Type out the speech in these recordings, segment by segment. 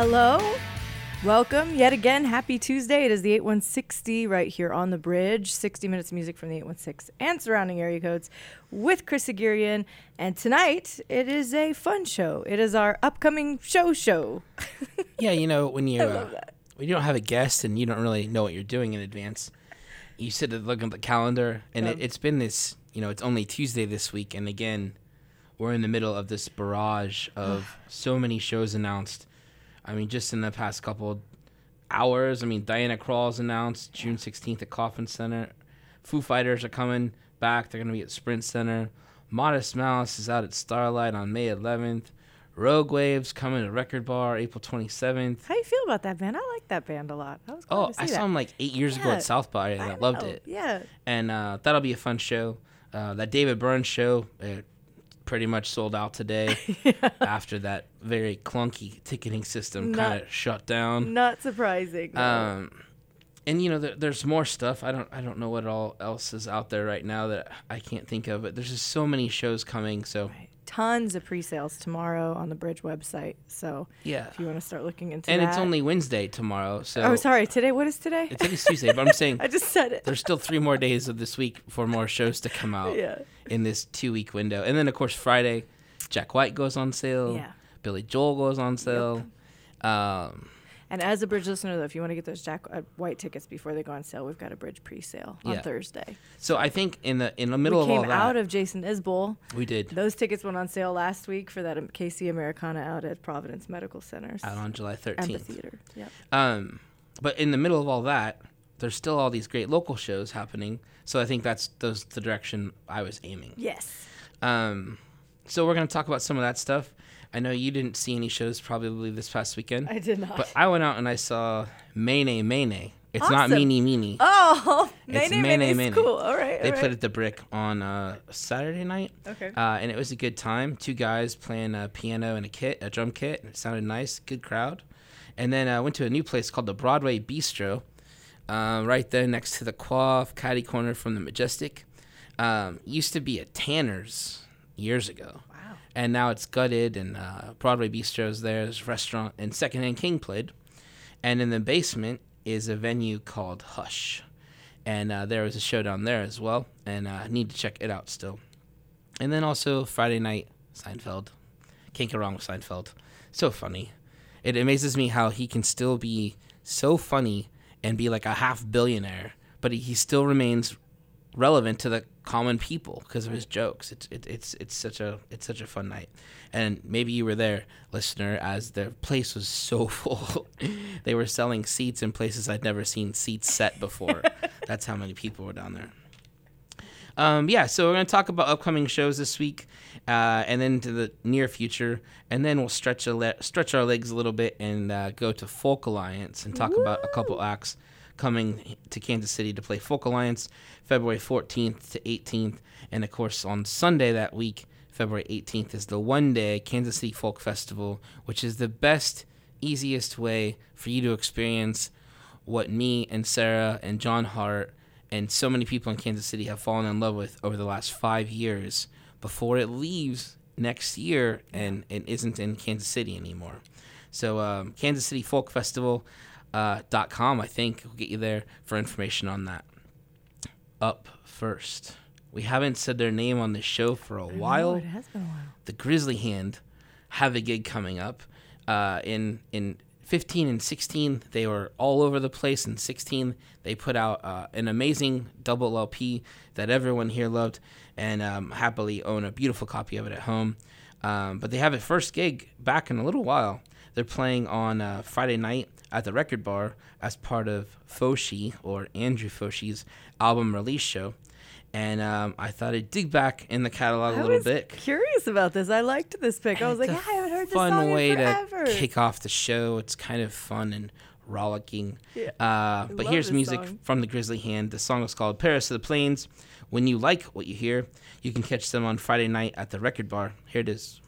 Hello. Welcome yet again. Happy Tuesday. It is the 8160 right here on the bridge. 60 minutes of music from the 816 and surrounding area codes with Chris Haghirian. And tonight it is a fun show. It is our upcoming show show. Yeah, you know when you uh, when you don't have a guest and you don't really know what you're doing in advance, you sit and look at the calendar, and it, it's been this. You know, it's only Tuesday this week, and again, we're in the middle of this barrage of so many shows announced. I mean, just in the past couple hours, I mean, Diana Krall's announced June 16th at Kauffman Center. Foo Fighters are coming back. They're going to be at Sprint Center. Modest Mouse is out at Starlight on May 11th. Rogue Waves coming to Record Bar April 27th. How you feel about that band? I like that band a lot. I was glad Oh, to see I that. saw him like eight years ago at South by, and I, loved know. it. Yeah. And uh, that'll be a fun show. Uh, that David Byrne show pretty much sold out today after that very clunky ticketing system kind of shut down. Not surprising. Um, and you know, there, there's more stuff. I don't, I don't know what all else is out there right now that I can't think of. But there's just so many shows coming. So Right. Tons of pre-sales tomorrow on the Bridge website. So yeah, if you want to start looking into it. and that. it's only Wednesday tomorrow. So Oh, sorry. Today. What is today? It's only Tuesday, but I'm saying I just said it. there's still three more days of this week for more shows to come out Yeah. in this two week window. And then, of course, Friday, Jack White goes on sale. Yeah. Billy Joel goes on sale. Um, And as a bridge listener, though, if you want to get those Jack uh, White tickets before they go on sale, we've got a bridge pre-sale on Yeah. Thursday. so I think in the in the middle we of all came out of Jason Isbell. we did Those tickets went on sale last week for that KC Americana out at Providence Medical Center. out on July 13th. amphitheater. Yep. Um, but in the middle of all that, there's still all these great local shows happening. So I think that's those the direction I was aiming. Yes. Um, so we're gonna talk about some of that stuff. I know you didn't see any shows probably this past weekend. I did not. But I went out and I saw Mayne Mayne. It's not Awesome. Meanie Meanie. oh, It's Mayne Mayne cool. All right. they all played at the Brick on uh, Saturday night, Okay. uh, and it was a good time. Two guys playing a piano and a kit, a drum kit. And it sounded nice, good crowd. And then I went to a new place called the Broadway Bistro, uh, right there next to the Quaff, Caddy Corner from the Majestic. Um, used to be a Tanner's years ago. And now it's gutted and uh, broadway bistro's there there's restaurant and secondhand king played and in the basement is a venue called hush. And uh, there was a show down there as well and uh, i need to check it out still. And then also friday night seinfeld. Can't go wrong with seinfeld. So funny. It amazes me how he can still be so funny and be like a half billionaire but he still remains relevant to the common people because of his jokes. It's it, it's it's such a it's such a fun night, and maybe you were there, listener, as the place was so full. they were selling seats in places I'd never seen seats set before. That's how many people were down there. Um, yeah, so we're gonna talk about upcoming shows this week, uh, and then to the near future, and then we'll stretch a le- stretch our legs a little bit and uh, go to Folk Alliance and talk about a couple acts coming to Kansas City to play Folk Alliance February 14th to 18th, and of course on Sunday that week, February 18th, is the one day Kansas City Folk Festival, which is the best, easiest way for you to experience what me and Sarah and John Hart and so many people in Kansas City have fallen in love with over the last five years before it leaves next year and, and isn't in Kansas City anymore. So um, Kansas City Folk Festival uh, dot com, I think, will get you there for information on that. Up first, we haven't said their name on the show for a I know, while it has been a while. the Grizzly Hand have a gig coming up. Uh, in in 15 and 16, they were all over the place. In 16, they put out uh, an amazing double LP that everyone here loved, and um, happily own a beautiful copy of it at home. Um, but they have a first gig back in a little while. They're playing on uh, Friday night at the Record Bar as part of Foshi or Andrew Foshi's album release show. And um, I thought I'd dig back in the catalog a I little was bit. curious about this. I liked this pick. I was like, It's I haven't heard this fun song way in forever. to kick off the show. It's kind of fun and rollicking. Yeah. Uh, but here's music song. from the Grizzly Hand. The song is called Paris of the Plains. When you like what you hear, you can catch them on Friday night at the Record Bar. Here it is.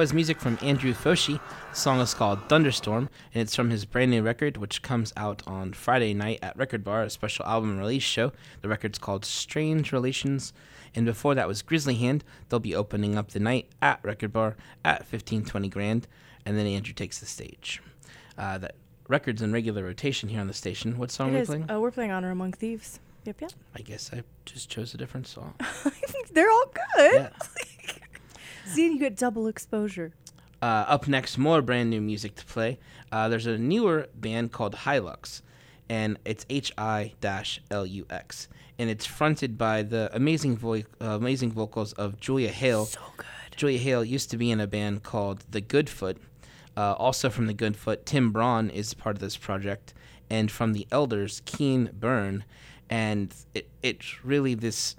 Was music from Andrew Foshi. The song is called Thunderstorm, and it's from his brand new record, which comes out on Friday night at Record Bar, a special album release show. The record's called Strange Relations. And before that was Grizzly Hand. They'll be opening up the night at Record Bar at 1520 Grand, and then Andrew takes the stage. Uh, that record's in regular rotation here on the station. What song It are we is. playing? Oh, we're playing Honor Among Thieves. Yep, yep. I guess I just chose a different song. They're all good. yeah. See, you get double exposure. Uh, up next, more brand new music to play. Uh, there's a newer band called Hilux, and it's H I L U X, and it's fronted by the amazing vo- uh, amazing vocals of Julia Hale. So good. Julia Hale used to be in a band called The Goodfoot. Uh, also from The Goodfoot, Tim Braun is part of this project, and from The Elders, Keen Byrne, and it, it's really this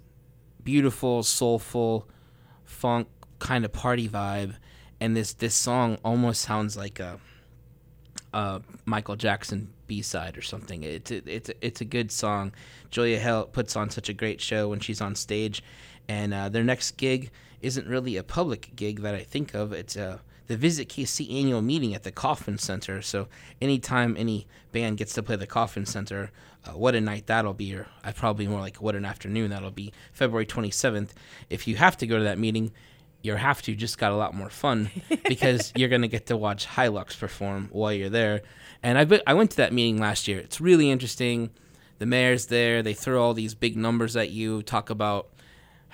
beautiful, soulful, funk kind of party vibe, and this this song almost sounds like a, a Michael Jackson B side or something. It's a, it's a, it's a good song. Julia Hale puts on such a great show when she's on stage, and uh, their next gig isn't really a public gig that I think of. It's uh, the Visit KC annual meeting at the Kauffman Center. So anytime any band gets to play the Kauffman Center, uh, what a night that'll be, or I probably more like what an afternoon that'll be. February 27th. If you have to go to that meeting, you have to just got a lot more fun because you're gonna get to watch Hilux perform while you're there. And I I went to that meeting last year. It's really interesting. The mayor's there. They throw all these big numbers at you. Talk about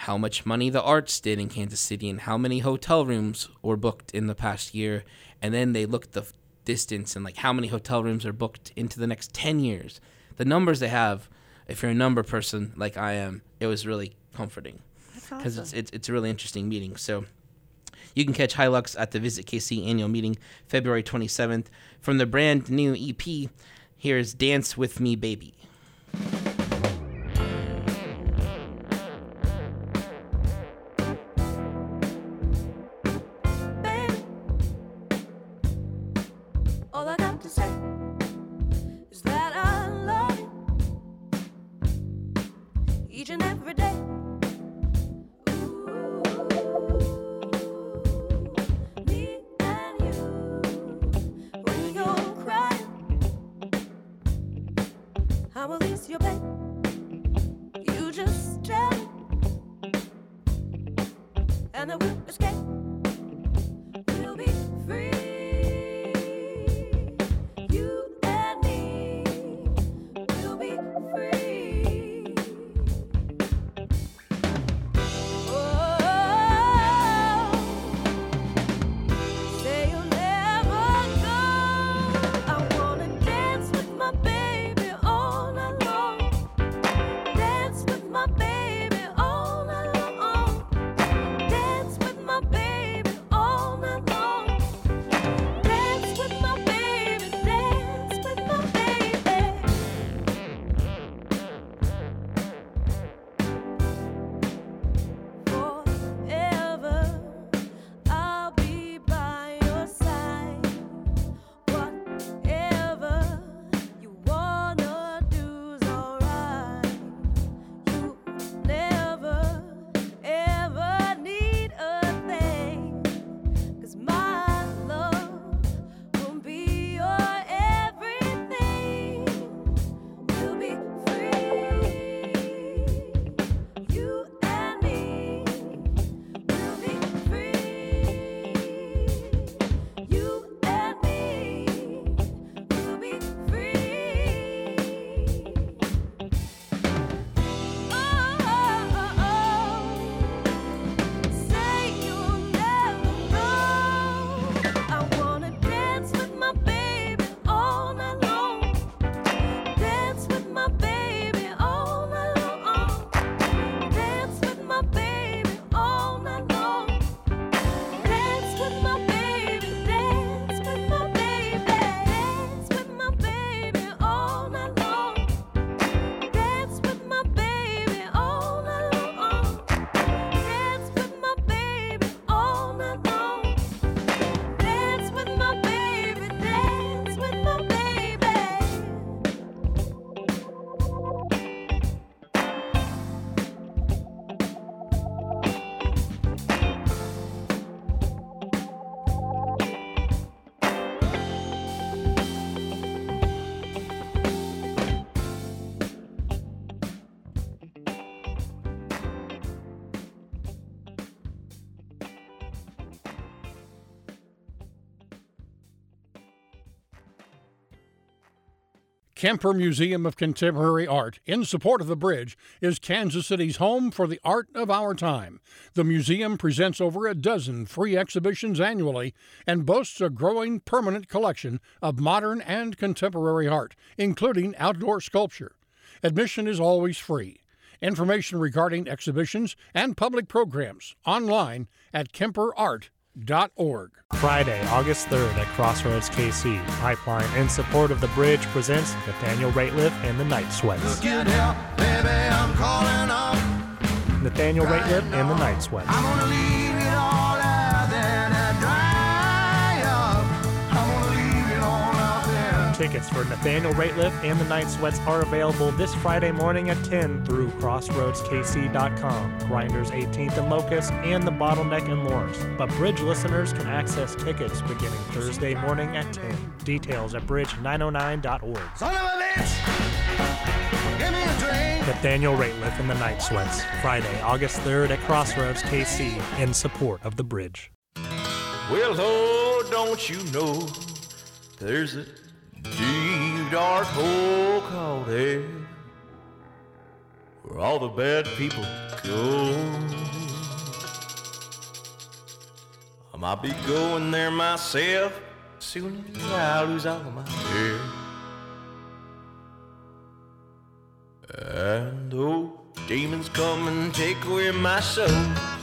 how much money the arts did in Kansas City and how many hotel rooms were booked in the past year. And then they look the distance and like how many hotel rooms are booked into the next 10 years. The numbers they have, if you're a number person like I am, it was really comforting because awesome. it's, it's it's a really interesting meeting. So you can catch Hilux at the Visit KC annual meeting February 27th. From the brand new EP, here's Dance With Me Baby. baby. Kemper Museum of Contemporary Art, in support of the bridge, is Kansas City's home for the art of our time. The museum presents over a dozen free exhibitions annually and boasts a growing permanent collection of modern and contemporary art, including outdoor sculpture. Admission is always free. Information regarding exhibitions and public programs online at kemperart.org. Friday, August 3rd at Crossroads KC. Pipeline in support of the bridge presents Nathaniel Rateliff and the Night Sweats. Help, baby, I'm calling up. Nathaniel Rateliff and the Night Sweats. Tickets for Nathaniel Rateliff and the Night Sweats are available this Friday morning at 10 through crossroadskc.com, Grinders 18th and Locust, and the Bottleneck and Lawrence. But Bridge listeners can access tickets beginning Thursday morning at 10. Details at bridge909.org. Son of a bitch, give me a drink. Nathaniel Rateliff and the Night Sweats, Friday, August 3rd at Crossroads KC, in support of the bridge. Well, oh, don't you know there's a deep dark hole called hell where all the bad people go. I might be going there myself soon as I lose all my hair. And oh, demons come and take away my soul.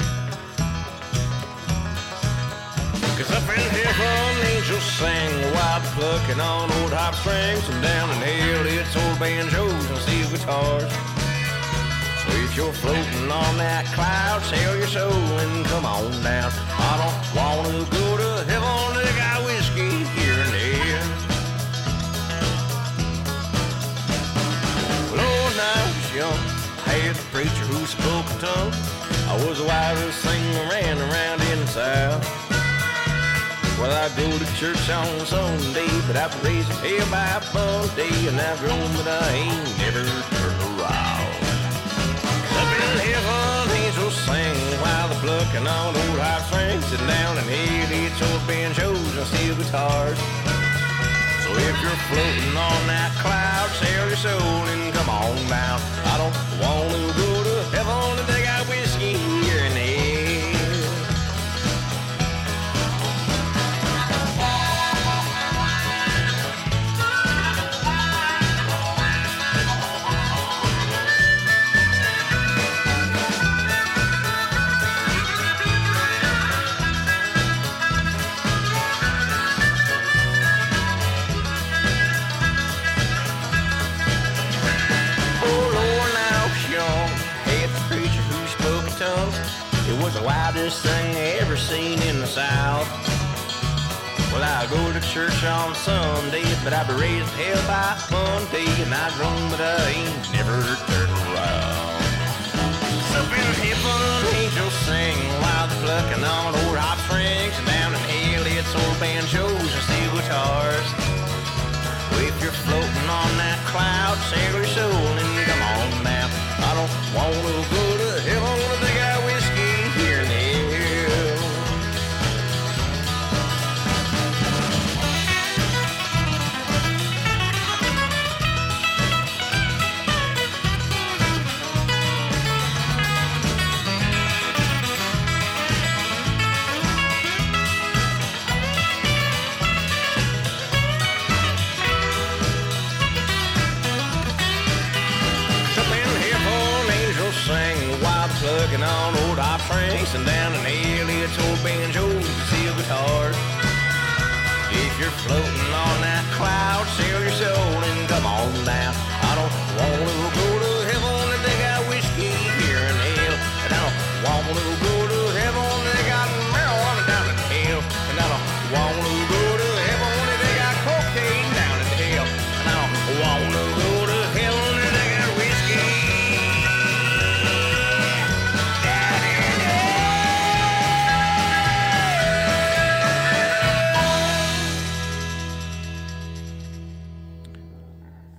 Cause up in heaven, angels sing wild plucking on old harp strings, and down in hell, it's old banjos and steel guitars. So if you're floating on that cloud, sail your soul and come on down. I don't wanna go to heaven, they got whiskey here and there. Well, oh, when I was young, had a preacher who spoke a tongue. I was the wisest thing around around in the South. Well, I go to church on Sunday, but I've raised hell by Monday, and I've grown, but I ain't never turned around. Up in heaven, angels sing while they're plucking on old harp strings, and down in hell, it's old banjos and steel guitars. So if you're floating on that cloud, sail your soul and come on down. I don't want to go to heaven and raised hell by Monday, and I grown, but I ain't never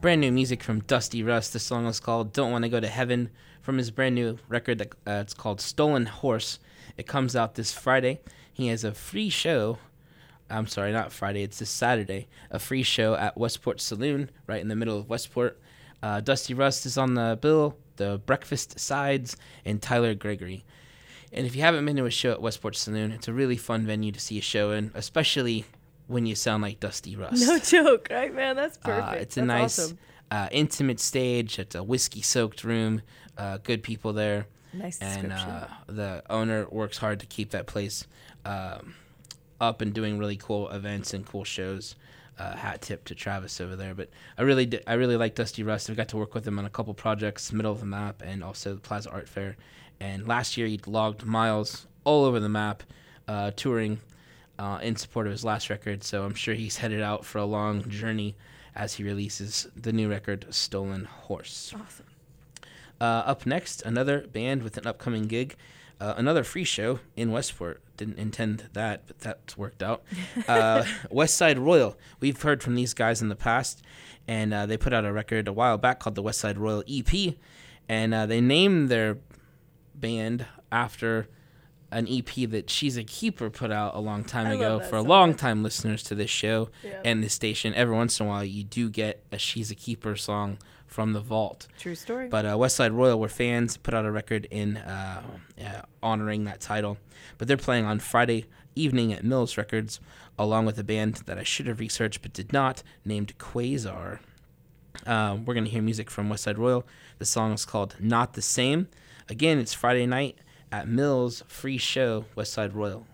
Brand new music from Dusty Rust. The song is called "Don't Want to Go to Heaven" from his brand new record. That uh, it's called "Stolen Horse." It comes out this Friday. He has a free show I'm sorry, not Friday. It's this Saturday. A free show at Westport Saloon, right in the middle of Westport. Uh, Dusty Rust is on the bill. The Breakfast Sides and Tyler Gregory. And if you haven't been to a show at Westport Saloon, it's a really fun venue to see a show in, especially when you sound like Dusty Rust. No joke, right, man? That's perfect. Uh, it's a That's nice, awesome. uh, intimate stage. It's a whiskey-soaked room. Uh, good people there, Nice and description. uh, the owner works hard to keep that place um, up and doing really cool events and cool shows. Uh, hat tip to Travis over there, but I really, I really like Dusty Rust. I got to work with him on a couple projects, middle of the map, and also the Plaza Art Fair. And last year he logged miles all over the map, uh, touring uh, in support of his last record. So I'm sure he's headed out for a long journey as he releases the new record, Stolen Horse. awesome. Uh, up next, another band with an upcoming gig, uh, another free show in Westport. Didn't intend that, but that's worked out. Uh, West Side Royal. We've heard from these guys in the past, and uh, they put out a record a while back called the West Side Royal EP, and uh, they named their band after an EP that She's a Keeper put out a long time I ago for so long time listeners to this show Yeah. and this station. Every once in a while, you do get a She's a Keeper song from the vault. True story. But uh, West Side Royal were fans, put out a record in uh, uh, honoring that title. But they're playing on Friday evening at Mills Records, along with a band that I should have researched but did not, named Quasar. Uh, we're going to hear music from West Side Royal. The song is called Not the Same. Again, it's Friday night at Mills, free show, West Side Royal.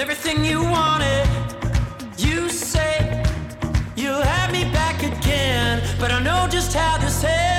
Everything you wanted. You say you'll have me back again, but I know just how this ends.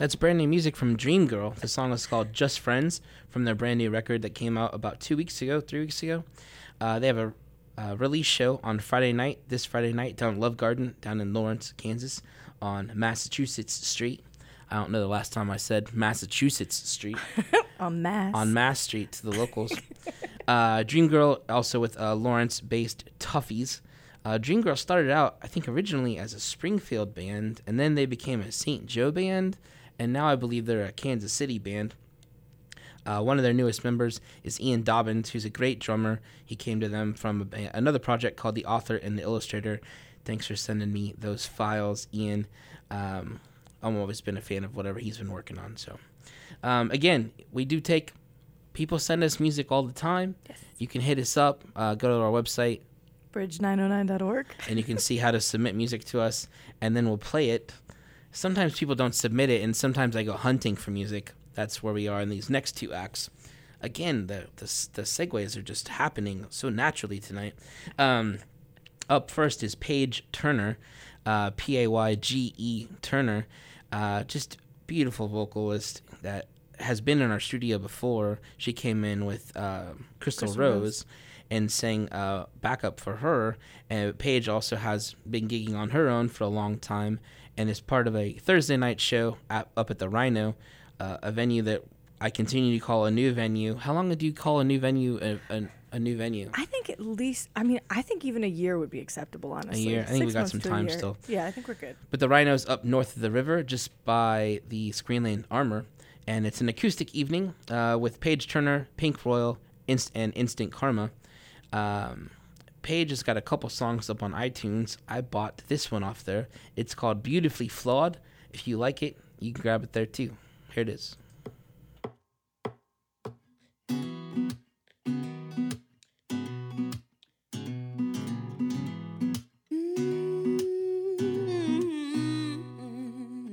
That's brand new music from Dreamgirl. The song is called Just Friends from their brand new record that came out about two weeks ago, three weeks ago. Uh, they have a uh, release show on Friday night, this Friday night, down Love Garden, down in Lawrence, Kansas, on Massachusetts Street. I don't know the last time I said Massachusetts Street. On mass. on Mass Street to the locals. uh, Dreamgirl also with uh, Lawrence-based Toughies. Uh, Dreamgirl started out, I think, originally as a Springfield band, and then they became a St. Joe band, and now I believe they're a Kansas City band. Uh, one of their newest members is Ian Dobbins, who's a great drummer. He came to them from a, another project called The Author and the Illustrator. Thanks for sending me those files, Ian. Um, I've always been a fan of whatever he's been working on. So, um, again, we do take people send us music all the time. Yes. You can hit us up. Uh, go to our website Bridge909.org. and you can see how to submit music to us, and then we'll play it. Sometimes people don't submit it, and sometimes I go hunting for music. That's where we are in these next two acts. Again, the the, the segues are just happening so naturally tonight. Um, up first is Payge Turner, uh, P A Y G E Turner, uh, just beautiful vocalist that has been in our studio before. She came in with uh, Crystal, Crystal Rose, Rose. and sang uh, backup for her. And Paige also has been gigging on her own for a long time and is part of a Thursday night show at, up at the Rhino, uh, a venue that I continue to call a new venue. How long do you call a new venue a, a, a new venue? I think at least, I mean, I think even a year would be acceptable, honestly. a year? I think we Six got some time still. Yeah, I think we're good. But the Rhino's up north of the river, just by the Screenland Armour, and it's an acoustic evening uh, with Payge Turner, Pink Royal, Inst- and Instant Karma. Um, Payge has got a couple songs up on iTunes. I bought this one off there. It's called Beautifully Flawed. If you like it, you can grab it there too. Here it is.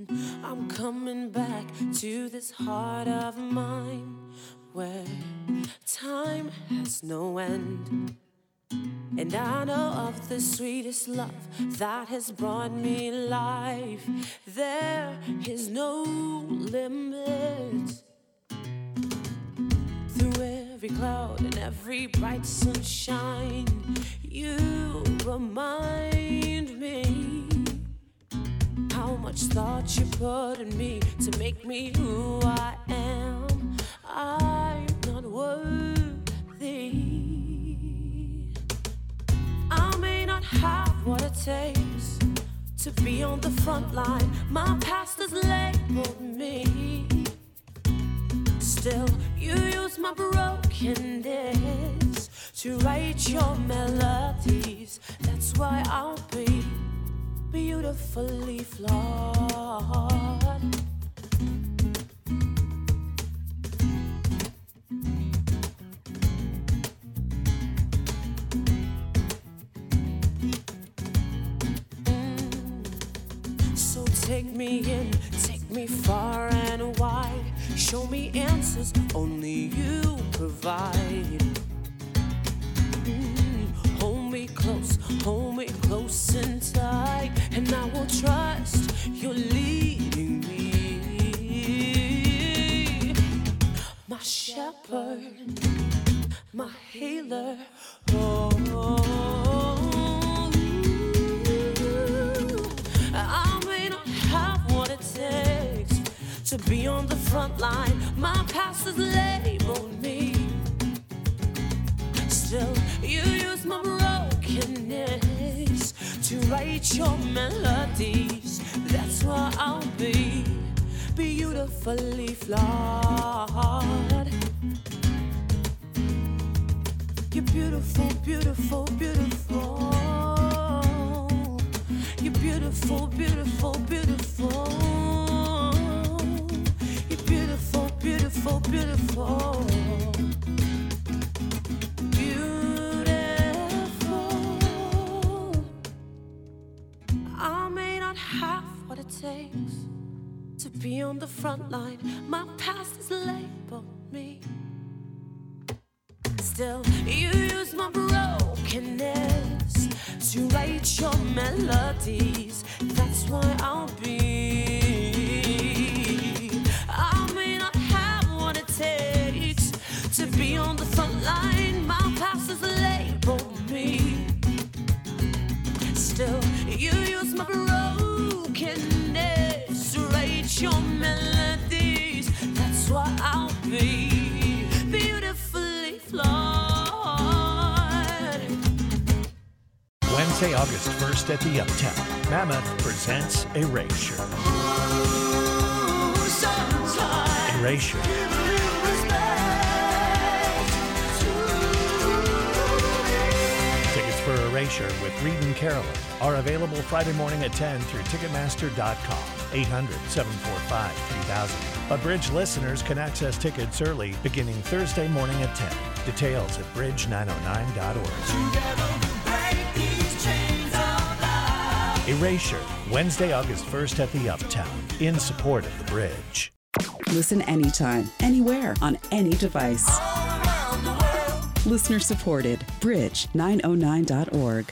Mm-hmm. I'm coming back to this heart of mine where time has no end. And I know of the sweetest love that has brought me life. There is no limit. Through every cloud and every bright sunshine, you remind me how much thought you put in me to make me who I am. I'm not worthy. Have what it takes to be on the front line. My past has labeled me. Still, you use my brokenness to write your melodies. That's why I'll be beautifully flawed. Take me in, take me far and wide. Show me answers only you provide. Mm, Hold me close, hold me close and tight, and I will trust you're leading me. My shepherd, my healer. Oh, to be on the front line. My past has labeled me. Still, you use my brokenness to write your melodies. That's why I'll be beautifully flawed. You're beautiful, beautiful, beautiful. You're beautiful, beautiful, beautiful. Beautiful, beautiful. I may not have what it takes to be on the front line. My past has labeled me. Still, you use my brokenness to write your melodies. That's why I'll be your melodies. That's why I'll be beautifully flawed. Wednesday, August 1st at the Uptown. Mammoth presents Erasure. Sometimes Erasure. Tickets for Erasure with Reed and Caroline are available Friday morning at 10 through Ticketmaster.com. 800 745 3000. But Bridge listeners can access tickets early beginning Thursday morning at 10. Details at bridge909.org. Erasure, Wednesday, August 1st at the Uptown, in support of the bridge. Listen anytime, anywhere, on any device. Listener supported. Bridge909.org.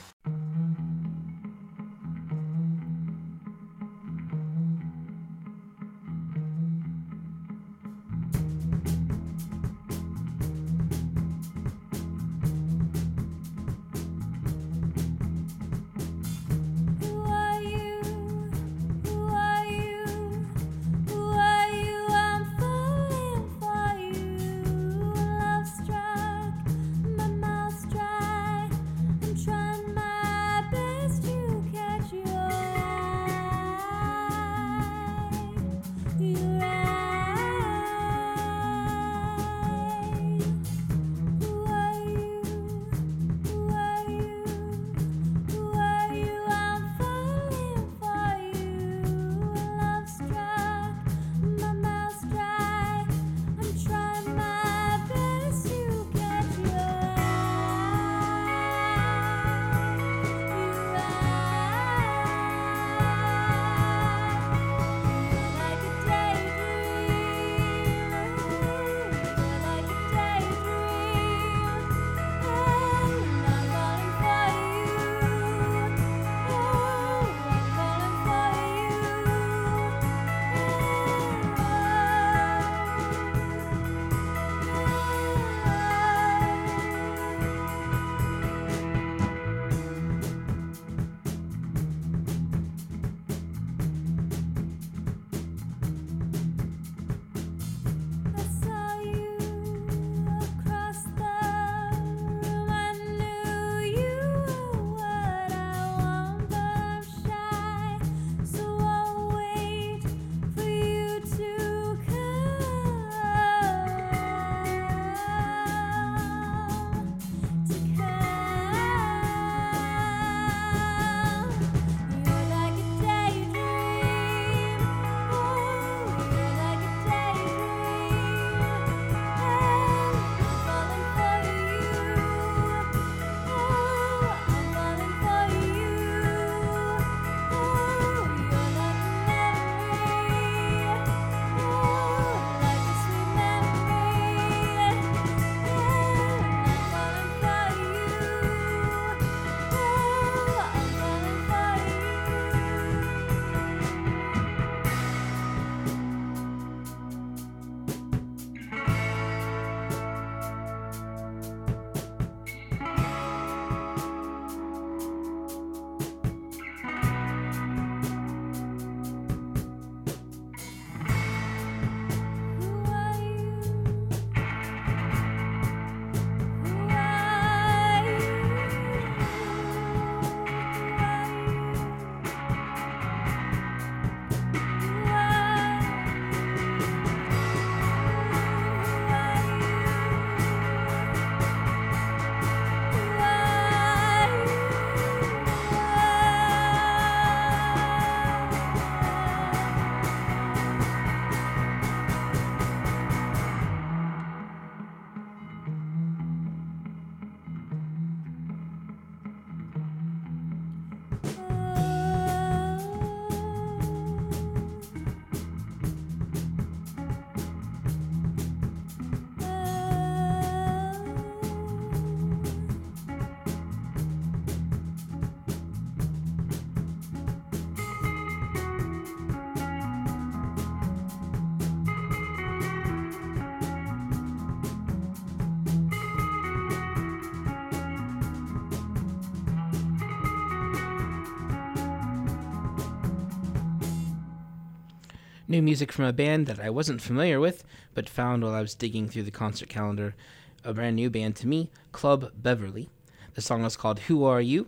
New music from a band that I wasn't familiar with, but found while I was digging through the concert calendar. A brand new band to me, Club Beverly. The song is called Who Are You?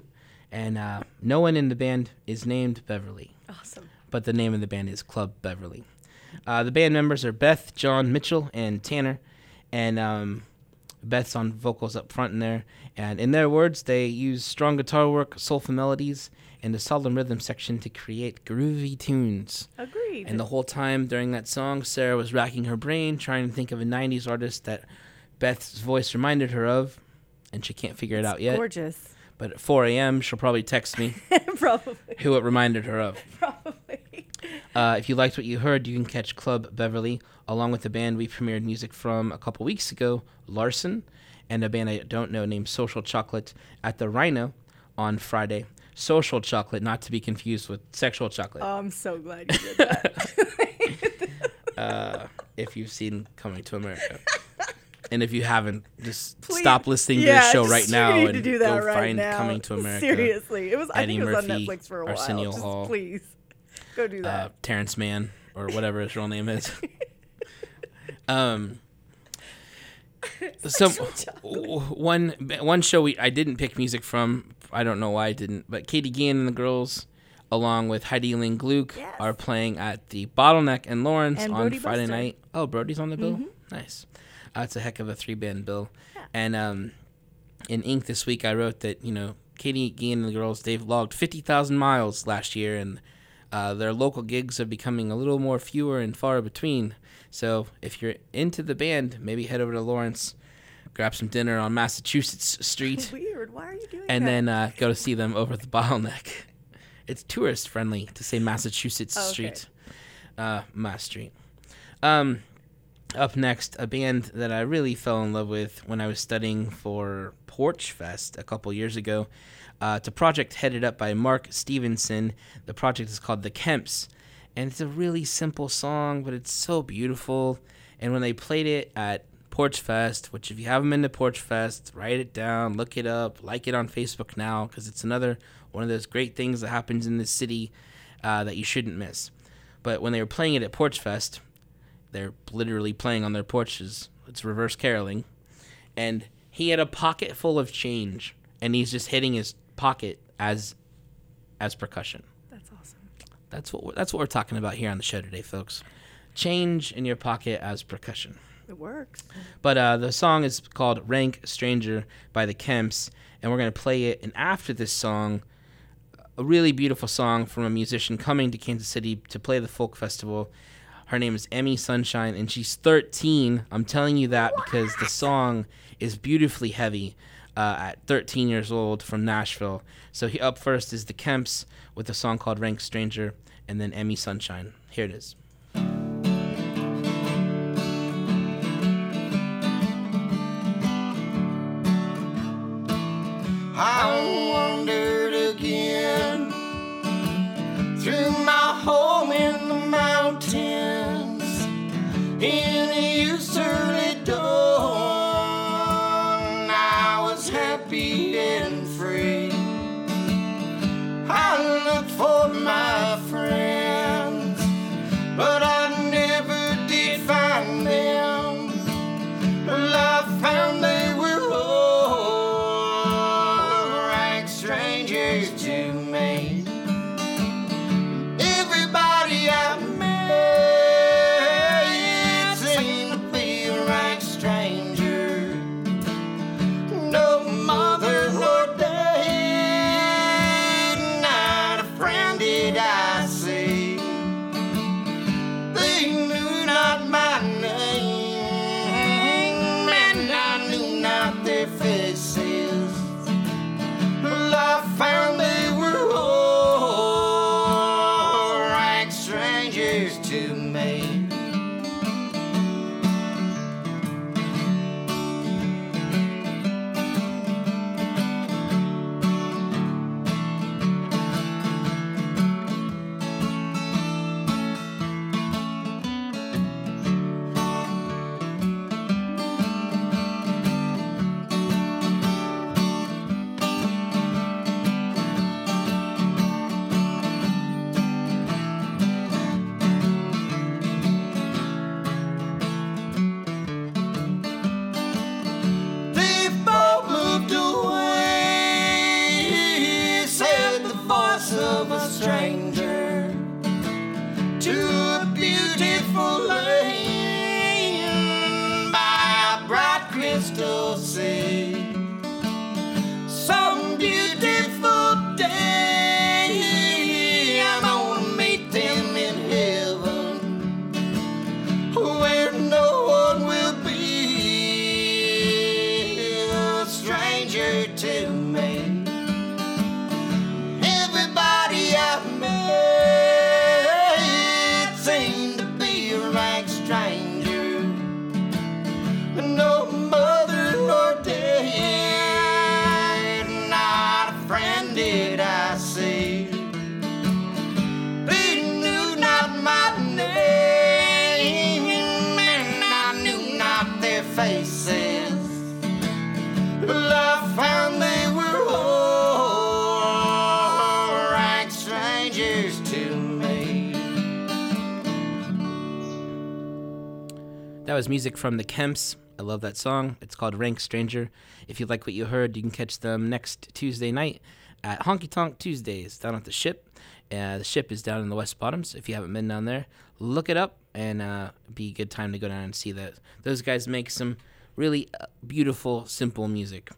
And uh, no one in the band is named Beverly. Awesome. But the name of the band is Club Beverly. Uh, the band members are Beth, John, Mitchell, and Tanner. And um, Beth's on vocals up front in there. And in their words, they use strong guitar work, soulful melodies, and a solemn rhythm section to create groovy tunes. Agreed. And the whole time during that song, Sarah was racking her brain trying to think of a 90s artist that Beth's voice reminded her of, and she can't figure it out yet. Gorgeous. But at 4 a.m., she'll probably text me Probably. who it reminded her of. Probably. Uh, if you liked what you heard, you can catch Club Beverly along with the band we premiered music from a couple weeks ago, Larson, and a band I don't know named Social Chocolate at the Rhino on Friday. Social Chocolate, not to be confused with Sexual Chocolate. Oh, I'm so glad you did that. uh, if you've seen Coming to America. And if you haven't, just Please- stop listening to yeah, this show just- right now and go right find now. Coming to America. Seriously, it was. I Eddie think it was on Netflix for a while. Arsenio Just Hall. please go do that. uh, Terrence Mann or whatever his real name is. um. So one one show we I didn't pick music from. I don't know why I didn't, but Katy Guillen and the girls, along with Heidi Lynne Gluck, are playing at the Bottleneck in Lawrence And on Brody Friday Buster. night. Oh, Brody's on the bill. Mhm. Nice. Uh, it's a heck of a three band bill. And um, in Ink this week, I wrote that you know Katy Guillen and the girls they've logged fifty thousand miles last year, and uh, their local gigs are becoming a little more fewer and far between. So if you're into the band, maybe head over to Lawrence, grab some dinner on Massachusetts Street, Weird. Why are you doing and that? then uh, go to see them over at the bottleneck. It's tourist friendly to say Massachusetts Oh, okay. Street, uh, Mass Street. Um, up next, a band that I really fell in love with when I was studying for Porch Fest a couple years ago. Uh, it's a project headed up by Mark Stevenson. The project is called The Kemps, and it's a really simple song, but it's so beautiful. And when they played it at Porch Fest, which if you haven't been to Porch Fest, write it down, look it up, like it on Facebook now, because it's another one of those great things that happens in this city uh, that you shouldn't miss. But when they were playing it at Porch Fest, they're literally playing on their porches. It's reverse caroling, and he had a pocket full of change, and he's just hitting his pocket as as percussion. That's awesome. That's what we're, that's what we're talking about here on the show today, folks. Change in your pocket as percussion. It works. But uh, the song is called "Rank Stranger" by the Kemps, and we're gonna play it. And after this song, a really beautiful song from a musician coming to Kansas City to play the folk festival. Her name is Emmy Sunshine, and she's 13. I'm telling you that because the song is beautifully heavy uh, at 13 years old from Nashville. So he, up first is the Kemps with a song called Rank Stranger, and then Emmy Sunshine. Here it is. of a stranger. Was music from the Kemps. I love that song. It's called Rank Stranger. If you like what you heard, you can catch them next Tuesday night at Honky Tonk Tuesdays down at the ship. Uh, the ship is down in the West Bottoms. If you haven't been down there, look it up and uh, be a good time to go down and see that. Those guys make some really uh, beautiful, simple music.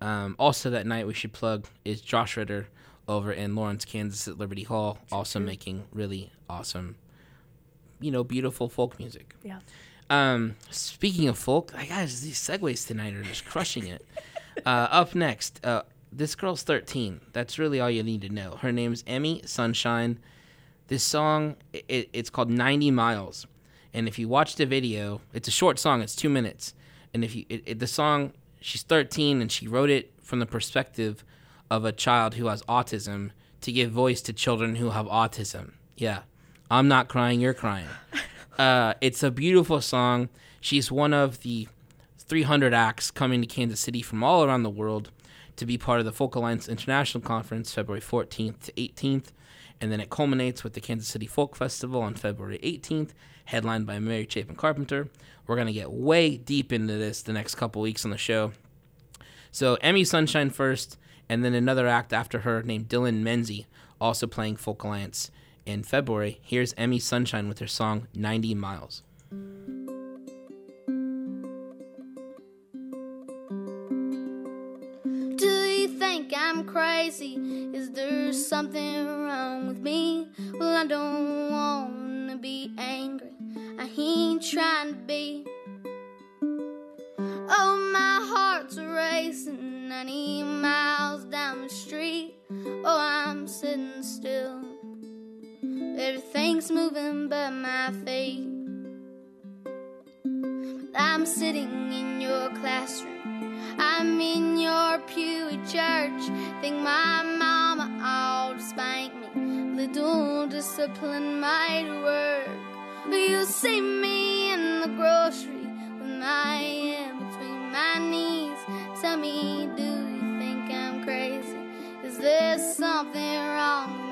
Um, also, that night we should plug is Josh Ritter over in Lawrence, Kansas at Liberty Hall, also making really awesome, you know, beautiful folk music. Yeah. Um, speaking of folk, I guys, these segues tonight are just crushing it. Uh, up next, uh, this girl's 13. That's really all you need to know. Her name's Emmy Sunshine. This song, it, it's called 90 Miles. And if you watch the video, it's a short song, it's two minutes. And if you, it, it, the song, she's 13 and she wrote it from the perspective of a child who has autism to give voice to children who have autism. Yeah. I'm not crying, you're crying. Uh, it's a beautiful song. She's one of the 300 acts coming to Kansas City from all around the world to be part of the Folk Alliance International Conference, February 14th to 18th. And then it culminates with the Kansas City Folk Festival on February 18th, headlined by Mary Chapin Carpenter. We're going to get way deep into this the next couple weeks on the show. So, Emmy Sunshine first, and then another act after her named Dylan Menzie, also playing Folk Alliance in February. Here's Emmy Sunshine with her song 90 Miles. Do you think I'm crazy? Is there something wrong with me? Well, I don't wanna be angry. I ain't trying to be. Oh, my heart's racing 90 miles down the street. Oh, I'm sitting still. Everything's moving but my feet. I'm sitting in your classroom. I'm in your pew at church. Think my mama ought to spank me. Little discipline might work. But you see me in the grocery with my hand between my knees. Tell me, do you think I'm crazy? Is there something wrong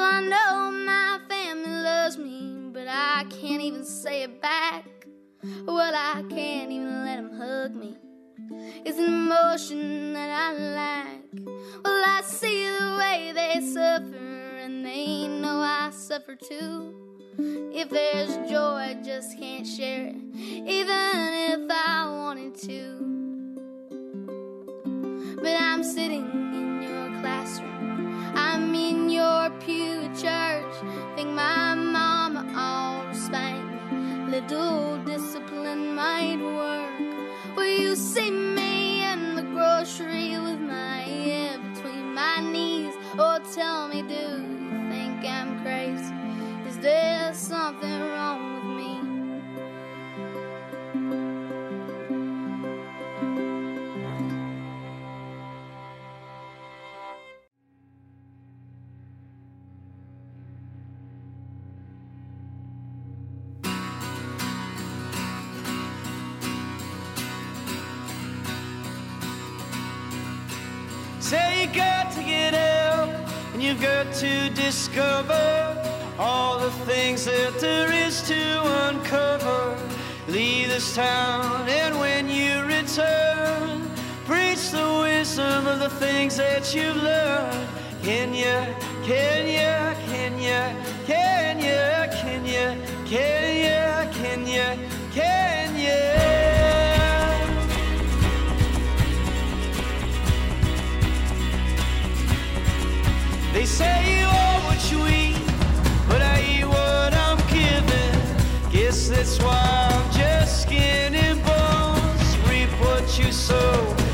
I know my family loves me, but I can't even say it back. Well, I can't even let them hug me. It's an emotion that I lack. Well, I see the way they suffer, and they know I suffer too. If there's joy, I just can't share it, even if I wanted to. But I'm sitting in your classroom. I'm in your pew at church. Think my mama ought to spank me. Little discipline might work. Will you see me in the grocery with my head between my knees? Or tell me, do you think I'm crazy? Is there something wrong got to discover all the things that there is to uncover. Leave this town and when you return, preach the wisdom of the things that you've learned. Can you, can you, can you, can you, They say you are what you eat, but I eat what I'm given. Guess that's why I'm just skin and bones. Reap what you sow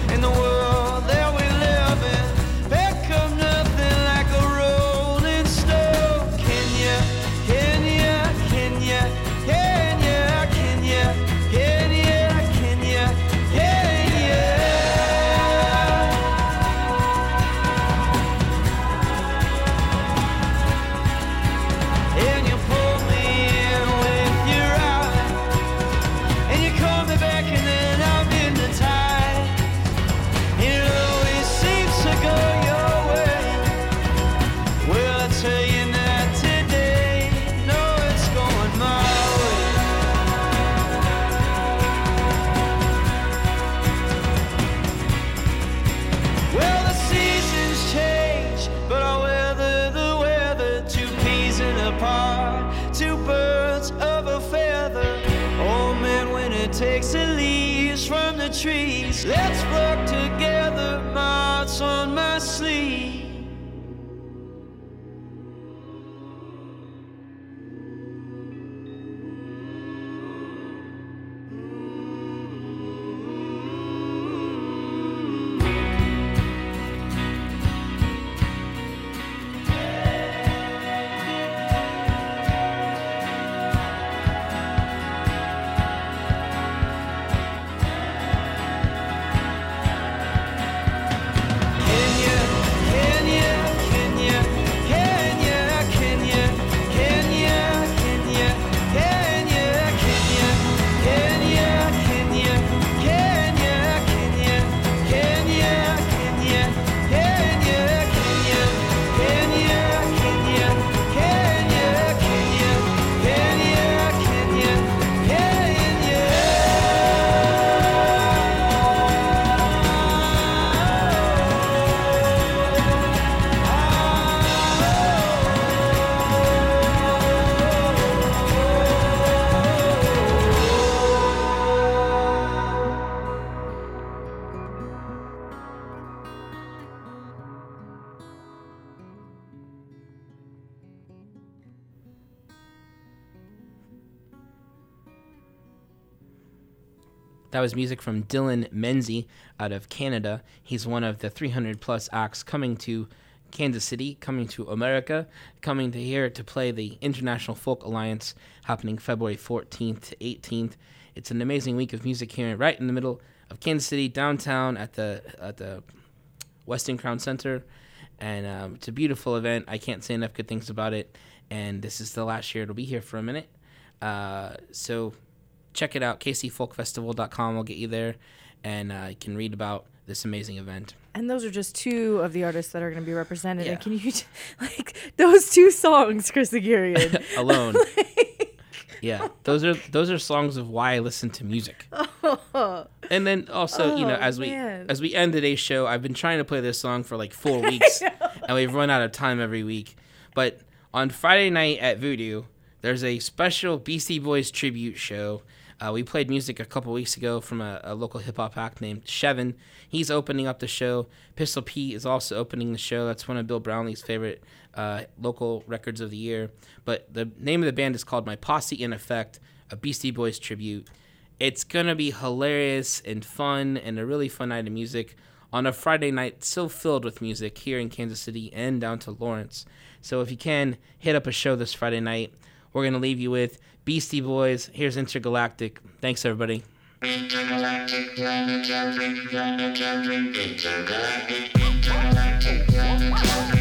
That was music from Dylan Menzie out of Canada. He's one of the 300 plus acts coming to Kansas City, coming to America, coming to here to play the International Folk Alliance happening February 14th to 18th. It's an amazing week of music here, right in the middle of Kansas City, downtown at the at the Westin Crown Center, and um, it's a beautiful event. I can't say enough good things about it. And this is the last year it'll be here for a minute. Uh, so check it out. kcfolkfestival.com will get you there, and uh, you can read about this amazing event. And those are just two of the artists that are going to be represented. Yeah. And can you, like, those two songs, Chris Haghirian? Alone. yeah, those are those are songs of why I listen to music. Oh. And then also, you know, Oh, as we man. as we end today's show, I've been trying to play this song for like four weeks, and we've run out of time every week. But on Friday night at Voodoo, there's a special Beastie Boys tribute show. Uh, we played music a couple weeks ago from a, a local hip hop act named Shevin. He's opening up the show. Pistol Pete is also opening the show. That's one of Bill Brownlee's favorite uh, local records of the year. But the name of the band is called My Posse in Effect, a Beastie Boys tribute. It's gonna be hilarious and fun and a really fun night of music on a Friday night so filled with music here in Kansas City and down to Lawrence. So if you can hit up a show this Friday night, we're going to leave you with Beastie Boys. Here's Intergalactic. Thanks, everybody. Intergalactic, intergalactic, intergalactic.